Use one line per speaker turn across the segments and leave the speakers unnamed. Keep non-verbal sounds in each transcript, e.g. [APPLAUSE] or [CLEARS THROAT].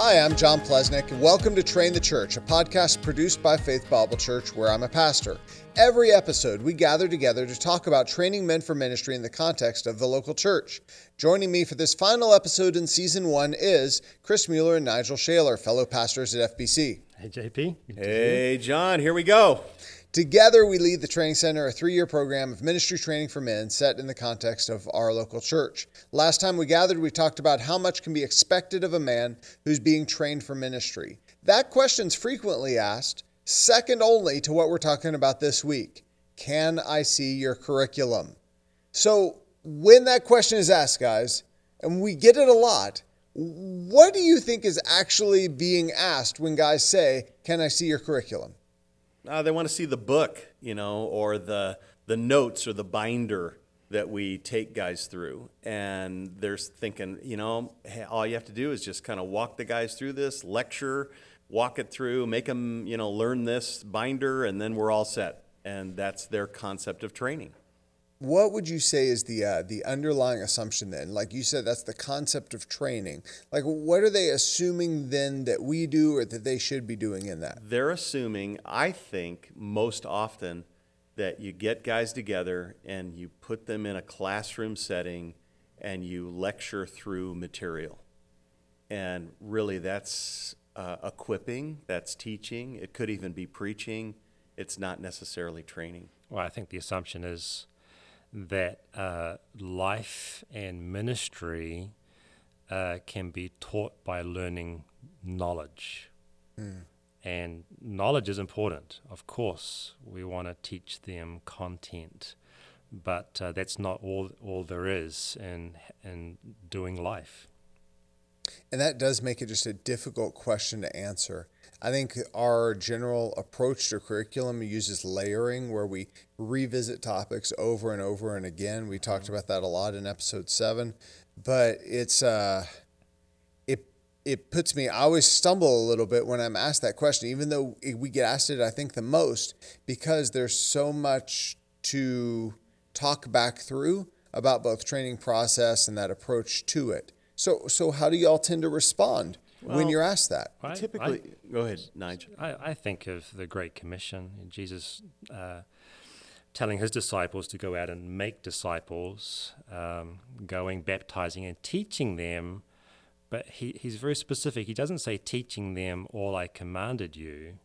Hi, I'm John Plesnick, and welcome to Train the Church, a podcast produced by Faith Bible Church, where I'm a pastor. Every episode, we gather together to talk about training men for ministry in the context of the local church. Joining me for this final episode in season one is Chris Mueller and Nigel Shaler, fellow pastors at FBC.
Hey, JP.
Hey, John, here we go.
Together, we lead the Training Center, a three year program of ministry training for men set in the context of our local church. Last time we gathered, we talked about how much can be expected of a man who's being trained for ministry. That question's frequently asked, second only to what we're talking about this week Can I see your curriculum? So, when that question is asked, guys, and we get it a lot, what do you think is actually being asked when guys say, Can I see your curriculum?
Uh, they want to see the book, you know, or the the notes or the binder that we take guys through, and they're thinking, you know, hey, all you have to do is just kind of walk the guys through this lecture, walk it through, make them, you know, learn this binder, and then we're all set. And that's their concept of training.
What would you say is the uh, the underlying assumption then? Like you said, that's the concept of training. Like, what are they assuming then that we do or that they should be doing in that?
They're assuming, I think, most often that you get guys together and you put them in a classroom setting and you lecture through material. And really, that's uh, equipping, that's teaching. It could even be preaching. It's not necessarily training.
Well, I think the assumption is that uh, life and ministry uh, can be taught by learning knowledge. Mm. And knowledge is important. Of course, we want to teach them content, but uh, that's not all, all there is in, in doing life.
And that does make it just a difficult question to answer I think our general approach to curriculum uses layering, where we revisit topics over and over and again. We talked about that a lot in episode seven, but it's uh, it it puts me. I always stumble a little bit when I'm asked that question, even though we get asked it. I think the most because there's so much to talk back through about both training process and that approach to it. So so how do y'all tend to respond? Well, when you're asked that?
I, Typically, I, go ahead, Nigel.
I, I, think of the Great Commission, Jesus uh, telling his disciples to go out and make disciples, um, going, baptizing, and teaching them. But he, he's very specific. He doesn't say teaching them all I commanded you.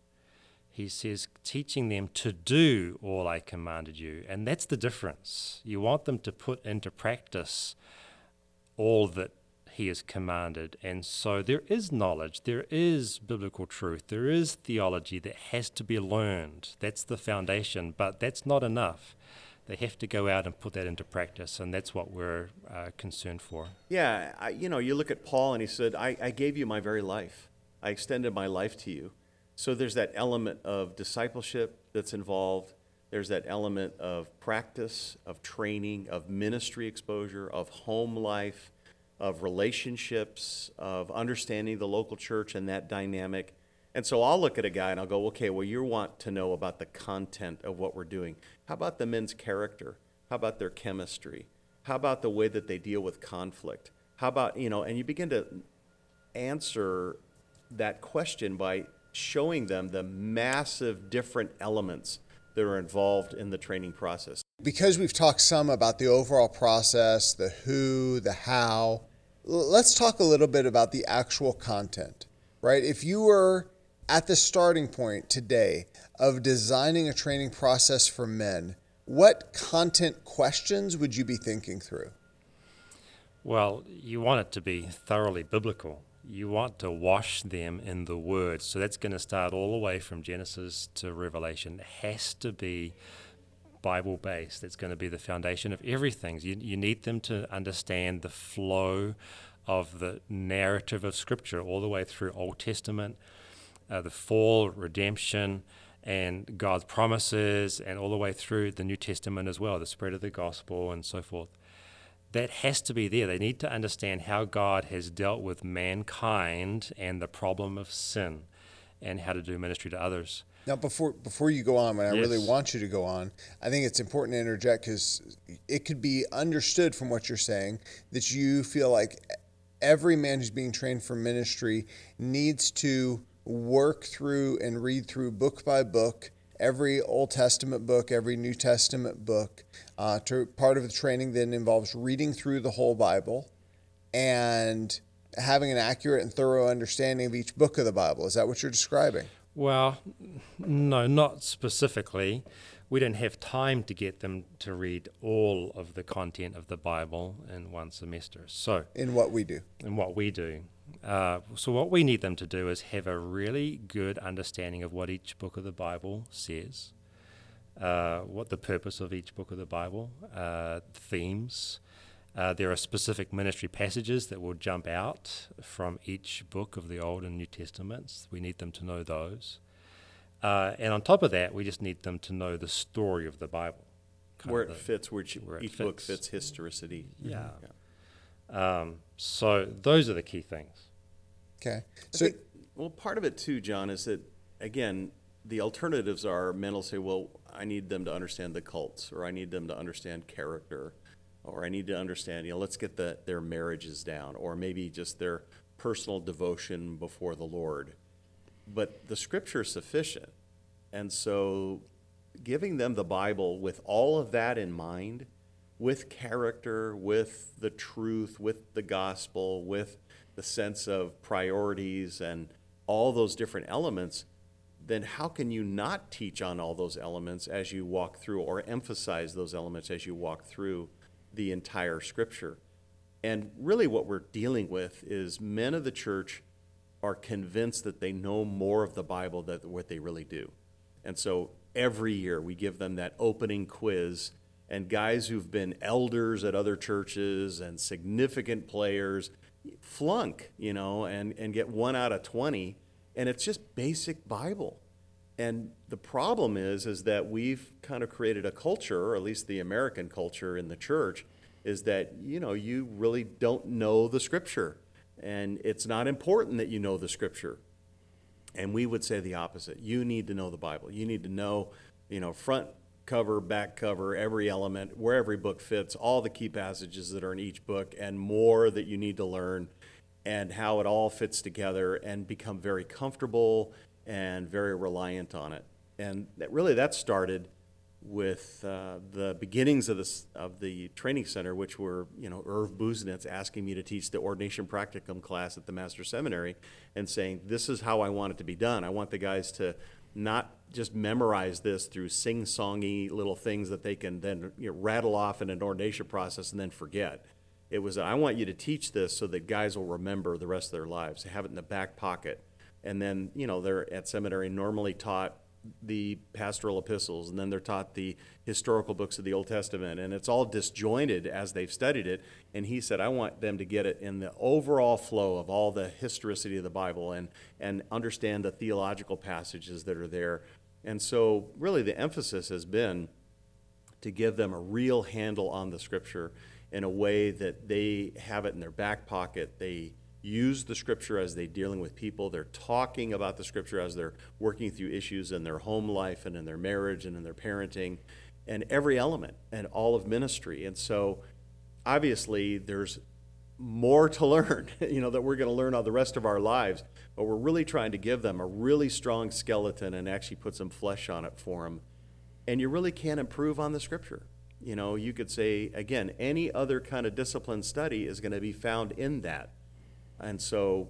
He says teaching them to do all I commanded you. And that's the difference. You want them to put into practice all that he has commanded. And so there is knowledge, there is biblical truth, there is theology that has to be learned. That's the foundation, but that's not enough. They have to go out and put that into practice, and that's what we're uh, concerned for.
Yeah, I, you know, you look at Paul, and he said, I, I gave you my very life. I extended my life to you. So there's that element of discipleship that's involved. There's that element of practice, of training, of ministry exposure, of home life, of relationships, of understanding the local church and that dynamic. And so I'll look at a guy and I'll go, okay, well, you want to know about the content of what we're doing. How about the men's character? How about their chemistry? How about the way that they deal with conflict? How about, you know, and you begin to answer that question by showing them the massive different elements that are involved in the training process.
Because we've talked some about the overall process, the who, the how, let's talk a little bit about the actual content, right? If you were at the starting point today of designing a training process for men, what content questions would you be thinking through?
Well, you want it to be thoroughly biblical. You want to wash them in the Word. So that's going to start all the way from Genesis to Revelation. It has to be Bible based. That's going to be the foundation of everything. You, you need them to understand the flow of the narrative of Scripture all the way through Old Testament, uh, the fall, redemption, and God's promises, and all the way through the New Testament as well, the spread of the gospel and so forth. That has to be there. They need to understand how God has dealt with mankind and the problem of sin and how to do ministry to others.
Now, before before you go on, and I yes. really want you to go on, I think it's important to interject because it could be understood from what you're saying that you feel like every man who's being trained for ministry needs to work through and read through book by book every Old Testament book, every New Testament book. Uh, to, part of the training then involves reading through the whole Bible and having an accurate and thorough understanding of each book of the Bible. Is that what you're describing?
Well, no, not specifically. We don't have time to get them to read all of the content of the Bible in one semester. So,
in what we do,
in what we do, uh, so what we need them to do is have a really good understanding of what each book of the Bible says, uh, what the purpose of each book of the Bible, uh, themes. Uh, there are specific ministry passages that will jump out from each book of the Old and New Testaments. We need them to know those. Uh, and on top of that, we just need them to know the story of the Bible.
Where it the, fits, where, where each fits. book fits historicity.
Yeah. yeah. Um, so those are the key things.
Okay.
So, think, well, part of it too, John, is that again, the alternatives are men will say, well, I need them to understand the cults, or I need them to understand character, or I need to understand, you know, let's get the, their marriages down, or maybe just their personal devotion before the Lord. But the scripture is sufficient. And so giving them the Bible with all of that in mind, with character, with the truth, with the gospel, with the sense of priorities and all those different elements, then how can you not teach on all those elements as you walk through or emphasize those elements as you walk through the entire scripture? And really, what we're dealing with is men of the church are convinced that they know more of the Bible than what they really do. And so every year we give them that opening quiz, and guys who've been elders at other churches and significant players flunk, you know, and, and get one out of 20. And it's just basic Bible. And the problem is, is that we've kind of created a culture, or at least the American culture in the church, is that, you know, you really don't know the scripture. And it's not important that you know the scripture. And we would say the opposite. You need to know the Bible. You need to know, you know, front cover, back cover, every element, where every book fits, all the key passages that are in each book, and more that you need to learn, and how it all fits together, and become very comfortable and very reliant on it. And that really, that started with uh, the beginnings of, this, of the training center, which were, you know, Irv Busenitz asking me to teach the ordination practicum class at the Master Seminary and saying, this is how I want it to be done. I want the guys to not just memorize this through sing-songy little things that they can then you know, rattle off in an ordination process and then forget. It was, I want you to teach this so that guys will remember the rest of their lives, have it in the back pocket. And then, you know, they're at seminary normally taught the pastoral epistles, and then they're taught the historical books of the Old Testament, and it's all disjointed as they've studied it. And he said, I want them to get it in the overall flow of all the historicity of the Bible and, and understand the theological passages that are there. And so, really, the emphasis has been to give them a real handle on the Scripture in a way that they have it in their back pocket. They use the scripture as they're dealing with people. They're talking about the scripture as they're working through issues in their home life and in their marriage and in their parenting and every element and all of ministry. And so obviously there's more to [LAUGHS] learn, you know, that we're going to learn all the rest of our lives, but we're really trying to give them a really strong skeleton and actually put some flesh on it for them. And you really can't improve on the scripture. You know, you could say, again, any other kind of discipline study is going to be found in that and so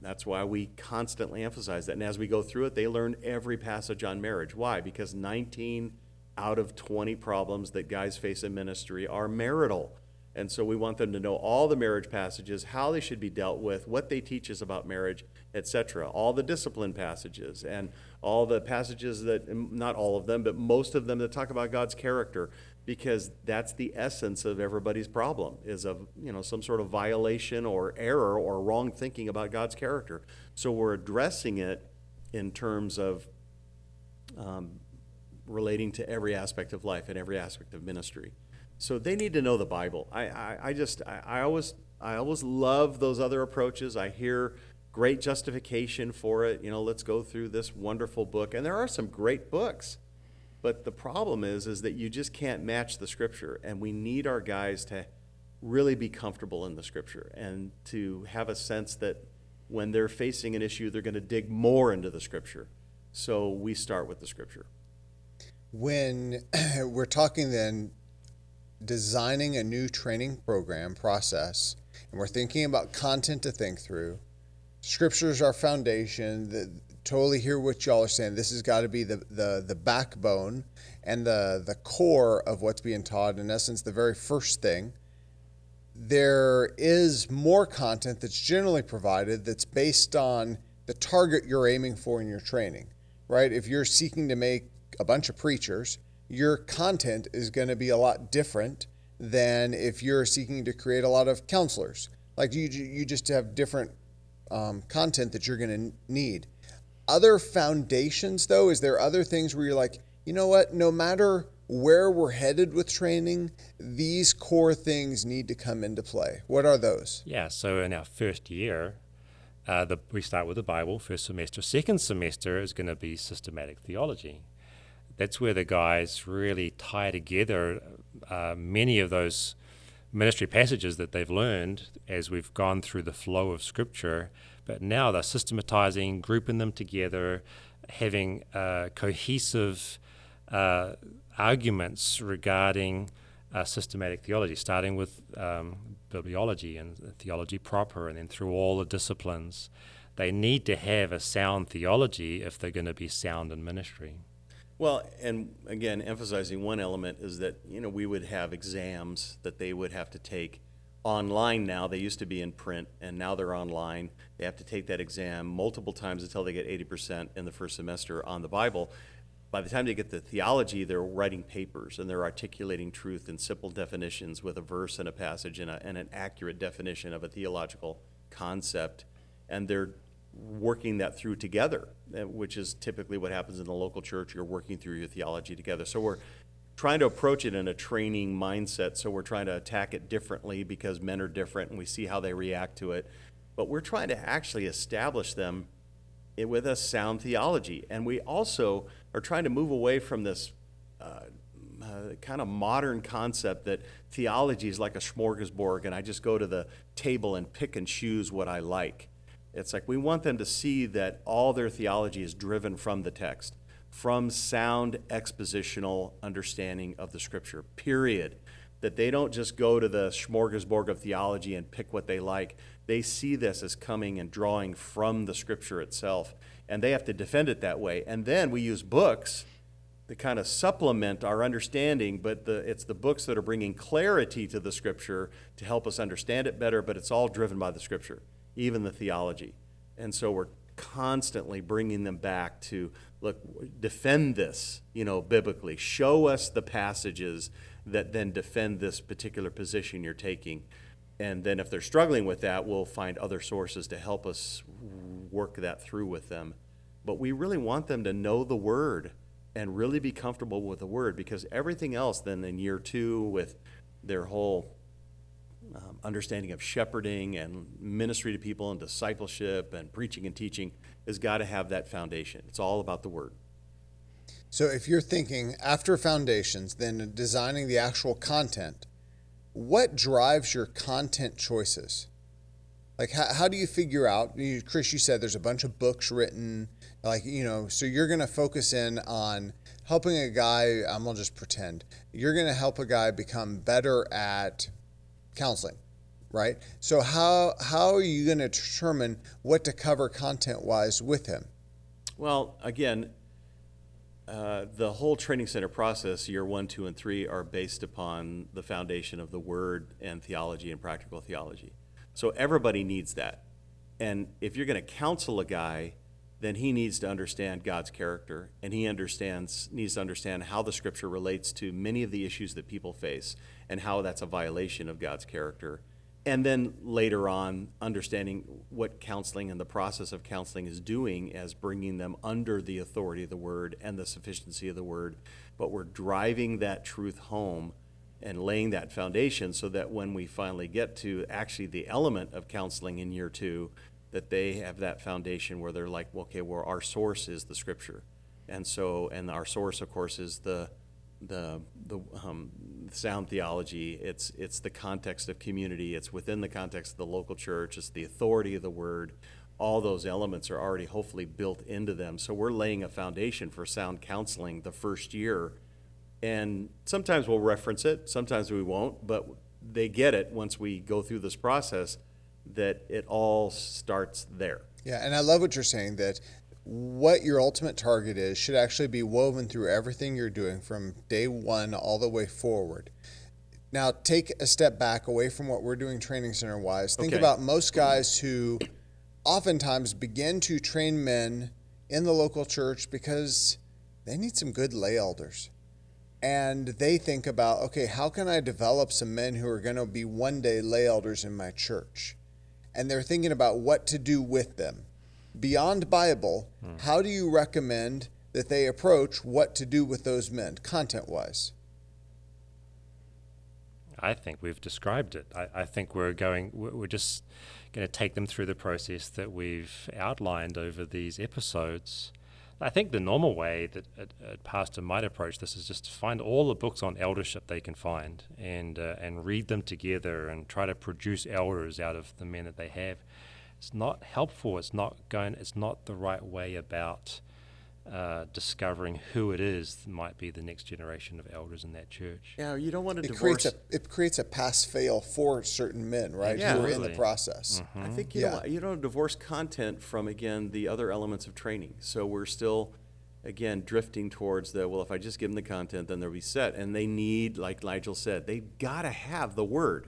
that's why we constantly emphasize that. And as we go through it, they learn every passage on marriage. Why? Because 19 out of 20 problems that guys face in ministry are marital. And so we want them to know all the marriage passages, how they should be dealt with, what they teach us about marriage, etc. All the discipline passages and all the passages that, not all of them, but most of them that talk about God's character because that's the essence of everybody's problem is of you know some sort of violation or error or wrong thinking about God's character. So we're addressing it in terms of um, relating to every aspect of life and every aspect of ministry. So they need to know the Bible. I, I, I just I, I always I always love those other approaches. I hear great justification for it. You know, let's go through this wonderful book, and there are some great books. But the problem is, is that you just can't match the scripture, and we need our guys to really be comfortable in the scripture and to have a sense that when they're facing an issue, they're going to dig more into the scripture. So we start with the scripture.
When [CLEARS THROAT] we're talking then designing a new training program process and we're thinking about content to think through, scriptures are foundation. The, totally hear what y'all are saying. This has got to be the, the, the backbone and the, the core of what's being taught. In essence, the very first thing. There is more content that's generally provided that's based on the target you're aiming for in your training, right? If you're seeking to make a bunch of preachers, your content is going to be a lot different than if you're seeking to create a lot of counselors. Like you, you just have different um, content that you're going to need. Other foundations, though, is there other things where you're like, you know what? No matter where we're headed with training, these core things need to come into play. What are those?
Yeah. So in our first year, uh, the, we start with the Bible, first semester. Second semester is going to be systematic theology. That's where the guys really tie together uh, many of those ministry passages that they've learned as we've gone through the flow of Scripture. But now they're systematizing, grouping them together, having uh, cohesive uh, arguments regarding uh, systematic theology, starting with um, bibliology and theology proper, and then through all the disciplines. They need to have a sound theology if they're going to be sound in ministry.
Well, and again, emphasizing one element is that you know we would have exams that they would have to take online now. They used to be in print, and now they're online. They have to take that exam multiple times until they get 80% in the first semester on the Bible by the time they get the theology, they're writing papers and they're articulating truth in simple definitions with a verse and a passage and, a, and an accurate definition of a theological concept. And they're working that through together, eh, which is typically what happens in the local church. You're working through your theology together. So we're trying to approach it in a training mindset. So we're trying to attack it differently because men are different and we see how they react to it. But we're trying to actually establish them with a sound theology. And we also are trying to move away from this uh, uh, kind of modern concept that theology is like a smorgasbord and I just go to the table and pick and choose what I like. It's like we want them to see that all their theology is driven from the text, from sound expositional understanding of the scripture, period. That they don't just go to the smorgasbord of theology and pick what they like. They see this as coming and drawing from the scripture itself and they have to defend it that way. And then we use books to kind of supplement our understanding, but the, it's the books that are bringing clarity to the scripture to help us understand it better, but it's all driven by the scripture, even the theology. And so we're constantly bringing them back to look, defend this, you know, biblically. Show us the passages that then defend this particular position you're taking. And then if they're struggling with that, we'll find other sources to help us work that through with them. But we really want them to know the word and really be comfortable with the word because everything else then in year two with their whole um, understanding of shepherding and ministry to people and discipleship and preaching and teaching has got to have that foundation. It's all about the word.
So if you're thinking after foundations, then designing the actual content, what drives your content choices? Like, how, how do you figure out? You, Chris, you said there's a bunch of books written. Like, you know, so you're going to focus in on helping a guy. I'm going to just pretend you're going to help a guy become better at counseling, right? So how how are you going to determine what to cover content wise with him?
Well, again, uh, the whole training center process, year one, two, and three, are based upon the foundation of the word and theology and practical theology. So everybody needs that. And if you're going to counsel a guy, then he needs to understand God's character and he understands needs to understand how the scripture relates to many of the issues that people face and how that's a violation of God's character. And then later on understanding what counseling and the process of counseling is doing as bringing them under the authority of the word and the sufficiency of the word, but we're driving that truth home and laying that foundation so that when we finally get to actually the element of counseling in year two, that they have that foundation where they're like, well, okay, well, our source is the scripture. And so, and our source, of course, is the the the um, sound theology. It's it's the context of community. It's within the context of the local church. It's the authority of the word. All those elements are already hopefully built into them. So we're laying a foundation for sound counseling the first year, and sometimes we'll reference it, sometimes we won't, but they get it once we go through this process that it all starts there.
Yeah, and I love what you're saying that what your ultimate target is should actually be woven through everything you're doing from day one all the way forward. Now, take a step back away from what we're doing training center wise. Think
Okay.
about most guys who oftentimes begin to train men in the local church because they need some good lay elders. And they think about, okay, how can I develop some men who are going to be one day lay elders in my church? And they're thinking about what to do with them beyond Bible, how do you recommend that they approach what to do with those men, content wise?
I think we've described it. I, I think we're going. We're just going to take them through the process that we've outlined over these episodes. I think the normal way that a, a pastor might approach this is just to find all the books on eldership they can find and uh, and read them together and try to produce elders out of the men that they have. It's not helpful. It's not going. It's not the right way about uh, discovering who it is that might be the next generation of elders in that church.
Yeah, you don't want to
It
divorce.
creates a it creates a pass fail for certain men, right?
Yeah.
who are in the
Absolutely.
process.
I think you
Yeah.
don't you don't divorce content from again the other elements of training. So we're still again drifting towards the well if I just give them the content then they'll be set and they need like Nigel said they've got to have the word.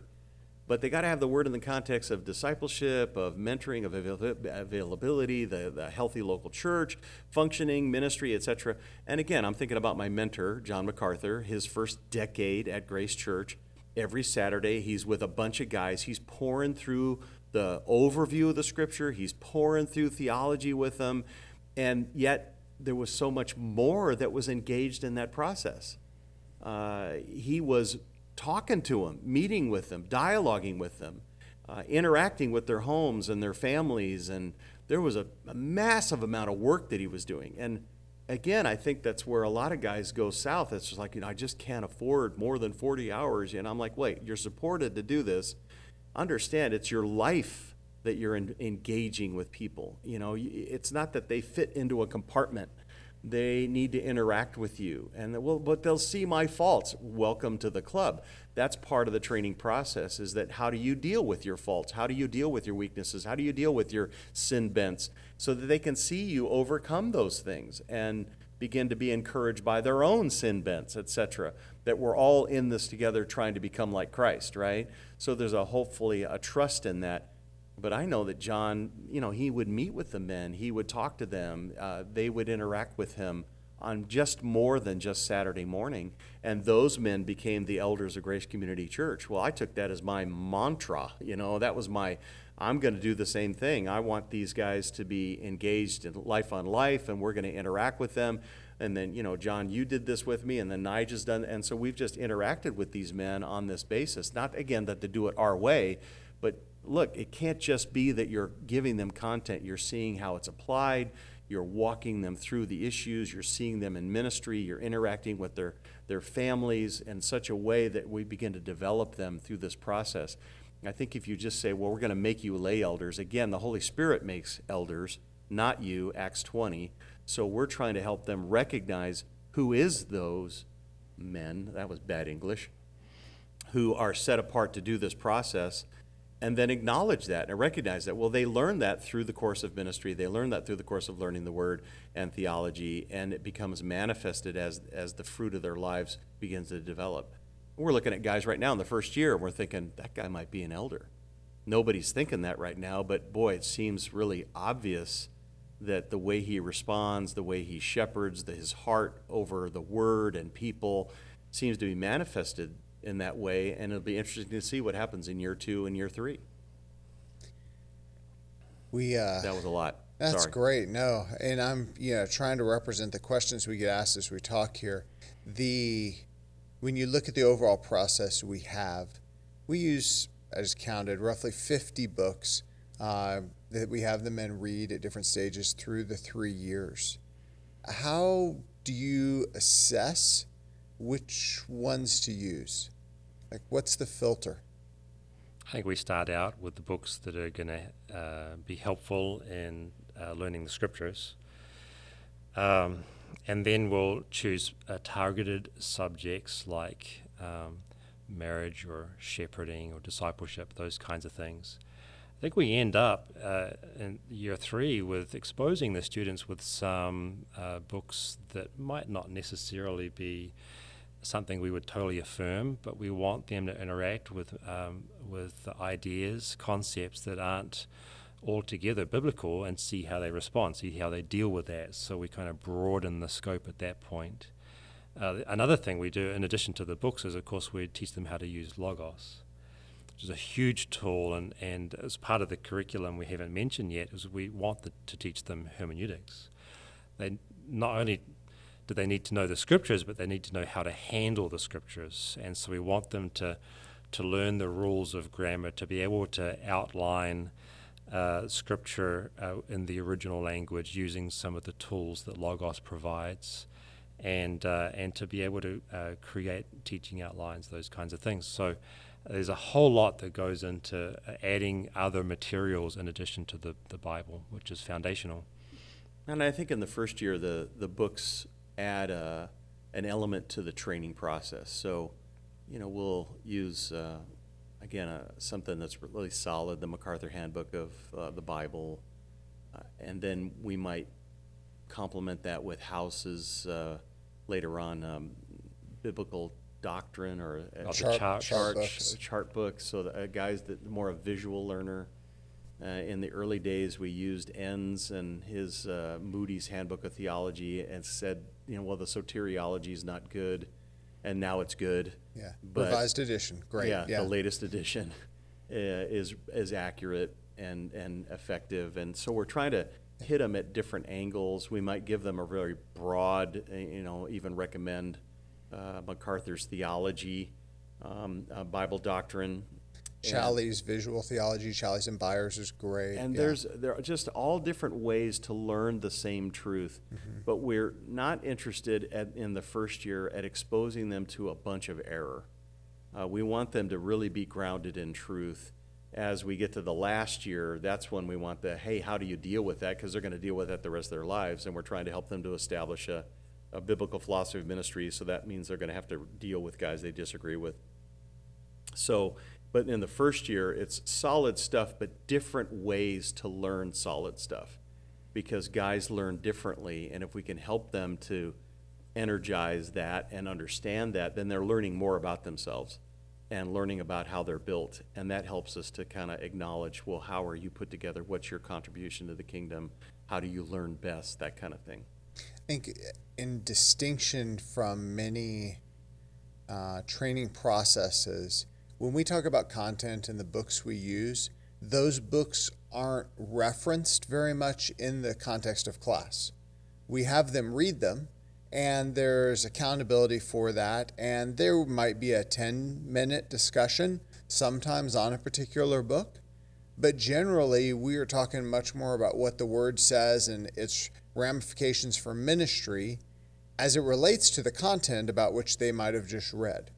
But they got to have the word in the context of discipleship, of mentoring, of availability, the, the healthy local church, functioning, ministry, etc. And again, I'm thinking about my mentor, John MacArthur, his first decade at Grace Church. Every Saturday, he's with a bunch of guys. He's pouring through the overview of the scripture, he's pouring through theology with them. And yet, there was so much more that was engaged in that process uh, he was talking to them, meeting with them, dialoguing with them, uh, interacting with their homes and their families, and there was a, a massive amount of work that he was doing. And again, I think that's where a lot of guys go south. It's just like, you know, I just can't afford more than 40 hours. And I'm like, wait, you're supported to do this. Understand, it's your life that you're en- engaging with people. You know, it's not that they fit into a compartment they need to interact with you. And well but they'll see my faults. Welcome to the club. That's part of the training process is that how do you deal with your faults? How do you deal with your weaknesses? How do you deal with your sin bents? So that they can see you overcome those things and begin to be encouraged by their own sin bents etc that we're all in this together trying to become like christ right? So there's a hopefully a trust in that but I know that John, you know, he would meet with the men, he would talk to them, uh, they would interact with him on just more than just Saturday morning. And those men became the elders of Grace Community Church. Well, I took that as my mantra. You know, that was my, I'm going to do the same thing. I want these guys to be engaged in life on life, and we're going to interact with them. And then, you know, John, you did this with me, and then Nigel's done. And so we've just interacted with these men on this basis. Not, again, that to do it our way, but look, it can't just be that you're giving them content. You're seeing how it's applied. You're walking them through the issues. You're seeing them in ministry. You're interacting with their, their families in such a way that we begin to develop them through this process. I think if you just say, well, we're going to make you lay elders, again, the Holy Spirit makes elders, not you, Acts 20. So we're trying to help them recognize who is those men, that was bad English, who are set apart to do this process and then acknowledge that and recognize that. Well they learned that through the course of ministry. They learned that through the course of learning the word and theology and it becomes manifested as as the fruit of their lives begins to develop. We're looking at guys right now in the first year and we're thinking that guy might be an elder. Nobody's thinking that right now but boy it seems really obvious that the way he responds the way he shepherds the, his heart over the word and people seems to be manifested in that way, and it'll be interesting to see what happens in year two and year three.
We uh,
That was a lot.
That's
Sorry.
great. No, and I'm you know trying to represent the questions we get asked as we talk here. The when you look at the overall process we have, we use I just counted roughly 50 books uh, that we have the men read at different stages through the three years. How do you assess which ones to use? Like, what's the filter?
I think we start out with the books that are going to uh, be helpful in uh, learning the scriptures. Um, and then we'll choose uh, targeted subjects like um, marriage or shepherding or discipleship, those kinds of things. I think we end up uh, in year three with exposing the students with some uh, books that might not necessarily be something we would totally affirm, but we want them to interact with um, with ideas, concepts that aren't altogether biblical, and see how they respond, see how they deal with that. So we kind of broaden the scope at that point. Uh, another thing we do, in addition to the books, is of course we teach them how to use Logos, which is a huge tool, and, and as part of the curriculum we haven't mentioned yet is we want the, to teach them hermeneutics. They not only do they need to know the scriptures, but they need to know how to handle the scriptures, and so we want them to to learn the rules of grammar, to be able to outline uh, scripture uh, in the original language using some of the tools that Logos provides and uh, and to be able to uh, create teaching outlines, those kinds of things. So there's a whole lot that goes into uh, adding other materials in addition to the, the Bible, which is foundational.
And I think in the first year, the, the books add a, an element to the training process. So, you know, we'll use, uh, again, uh, something that's really solid, the MacArthur Handbook of uh, the Bible, uh, and then we might complement that with House's later on um, biblical doctrine or a
Oh, the
Chart-
chart-
chart
chart,
books.
chart books. So the uh, guys that more a visual learner. Uh, in the early days, we used Enns and his uh, Moody's Handbook of Theology and said, you know, well, the soteriology is not good, and now it's good.
Yeah,
But-
revised edition. Great.
Yeah,
Yeah,
the latest edition [LAUGHS] uh, is is accurate and and effective, and so we're trying to hit them at different angles. We might give them a very broad, uh, you know, even recommend uh, MacArthur's theology, um, uh, Bible doctrine. And-
visual theology, Challies and Byers is great.
and
yeah.
there's there are just all different ways to learn the same truth,
Mm-hmm.
but we're not interested at, in the first year at exposing them to a bunch of error. Uh, we want them to really be grounded in truth. As we get to the last year, that's when we want the hey, how do you deal with that? Because they're going to deal with that the rest of their lives, and we're trying to help them to establish a, a biblical philosophy of ministry. So that means they're going to have to deal with guys they disagree with. So, but in the first year, it's solid stuff, but different ways to learn solid stuff because guys learn differently. And if we can help them to energize that and understand that, then they're learning more about themselves and learning about how they're built. And that helps us to kind of acknowledge well, how are you put together? What's your contribution to the kingdom? How do you learn best? That kind of thing.
I think in distinction from many uh, training processes, when we talk about content and the books we use, those books aren't referenced very much in the context of class. We have them read them, and there's accountability for that, and there might be a 10 minute discussion sometimes on a particular book. But generally, we are talking much more about what the word says and its ramifications for ministry as it relates to the content about which they might have just read.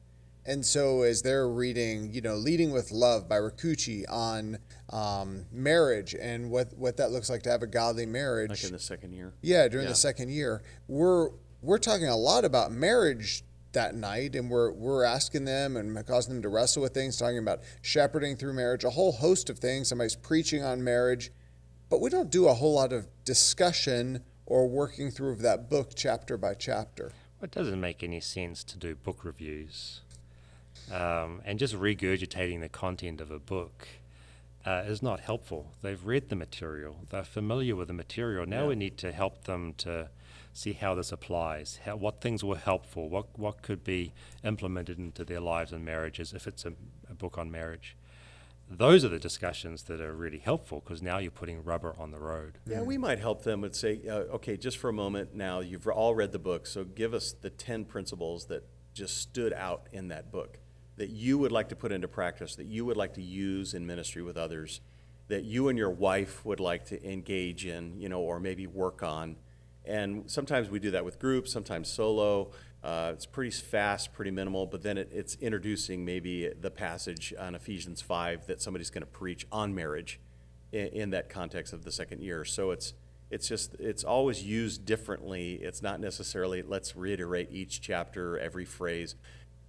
And so, as they're reading, you know, Leading with Love by Rakuchi on um, marriage and what, what that looks like to have a godly marriage.
Like in the second year.
Yeah, during
Yeah.
the second year, we're we're talking a lot about marriage that night, and we're we're asking them and causing them to wrestle with things, talking about shepherding through marriage, a whole host of things. Somebody's preaching on marriage, but we don't do a whole lot of discussion or working through of that book chapter by chapter.
It doesn't make any sense to do book reviews. Um, and just regurgitating the content of a book uh, is not helpful. They've read the material, they're familiar with the material. Now
Yeah.
we need to help them to see how this applies, how, what things were helpful, what, what could be implemented into their lives and marriages if it's a, a book on marriage. Those are the discussions that are really helpful because now you're putting rubber on the road.
Yeah, we might help them and say, uh, okay, just for a moment now, you've all read the book, so give us the 10 principles that just stood out in that book that you would like to put into practice, that you would like to use in ministry with others, that you and your wife would like to engage in, you know, or maybe work on. And sometimes we do that with groups, sometimes solo. Uh, it's pretty fast, pretty minimal, but then it, it's introducing maybe the passage on Ephesians 5 that somebody's going to preach on marriage in, in, that context of the second year. So it's it's just it's always used differently. It's not necessarily let's reiterate each chapter, every phrase.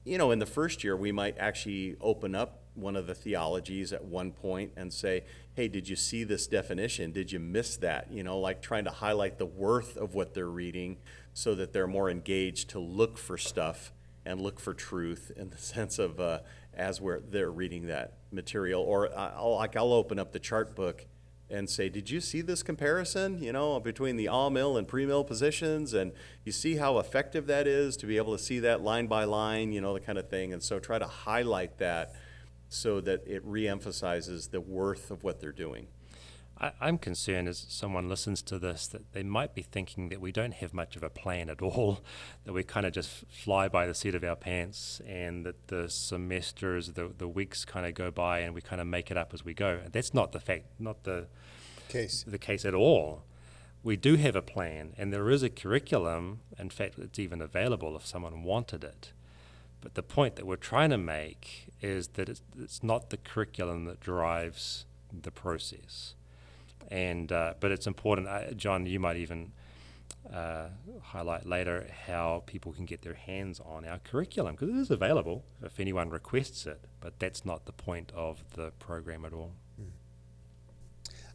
You know, in the first year, we might actually open up one of the theologies at one point and say, "Hey, did you see this definition? Did you miss that?" You know, like trying to highlight the worth of what they're reading so that they're more engaged to look for stuff and look for truth in the [LAUGHS] sense of uh, as we're they're reading that material. Or I'll, like I'll open up the chart book and say, "Did you see this comparison? You know, between the all-mill and pre-mill positions, and you see how effective that is to be able to see that line by line, you know, the kind of thing." And so try to highlight that so that it re-emphasizes the worth of what they're doing.
I, am concerned as someone listens to this that they might be thinking that we don't have much of a plan at all, [LAUGHS] that we kind of just fly by the seat of our pants, and that the semesters, the the weeks kind of go by, and we kind of make it up as we go. That's not the fact, not the
case,
the case at all. We do have a plan, and there is a curriculum. In fact, it's even available if someone wanted it. But the point that we're trying to make is that it's, it's not the curriculum that drives the process and uh, but it's important. Uh, John, you might even uh, highlight later how people can get their hands on our curriculum because it is available if anyone requests it. But that's not the point of the program at all.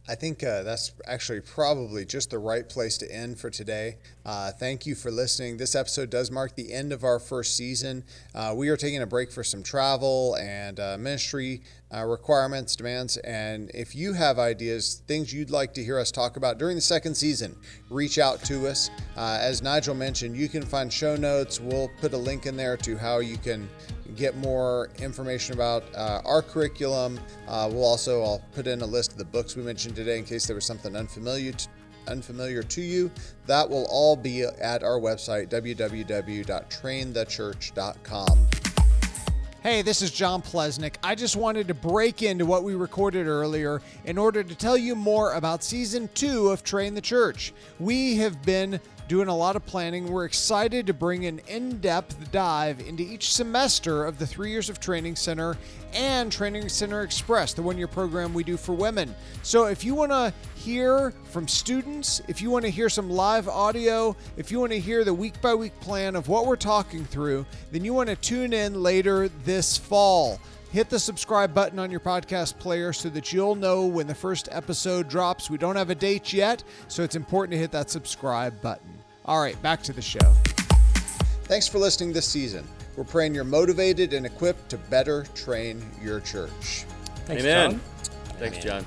I think uh, that's actually probably just the right place to end for today. Uh, thank you for listening. This episode does mark the end of our first season. Uh, we are taking a break for some travel and uh, ministry uh, requirements, demands. And if you have ideas, things you'd like to hear us talk about during the second season, reach out to us. Uh, as Nigel mentioned, you can find show notes. We'll put a link in there to how you can get more information about uh, our curriculum. Uh, we'll also I'll put in a list of the books we mentioned today in case there was something unfamiliar to, unfamiliar to you. That will all be at our website www.trainthechurch.com. Hey, this is John Plesnick. I just wanted to break into what we recorded earlier in order to tell you more about season two of Train the Church. We have been doing a lot of planning. We're excited to bring an in depth dive into each semester of the three years of Training Center and Training Center Express, the one year program we do for women. So if you want to hear from students, if you want to hear some live audio, if you want to hear the week by week plan of what we're talking through, then you want to tune in later this fall hit the subscribe button on your podcast player so that you'll know when the first episode drops. We don't have a date yet, so it's important to hit that subscribe button. All right, back to the show. Thanks for listening this season. We're praying you're motivated and equipped to better train your church.
Thanks, Amen. John. Thanks, John.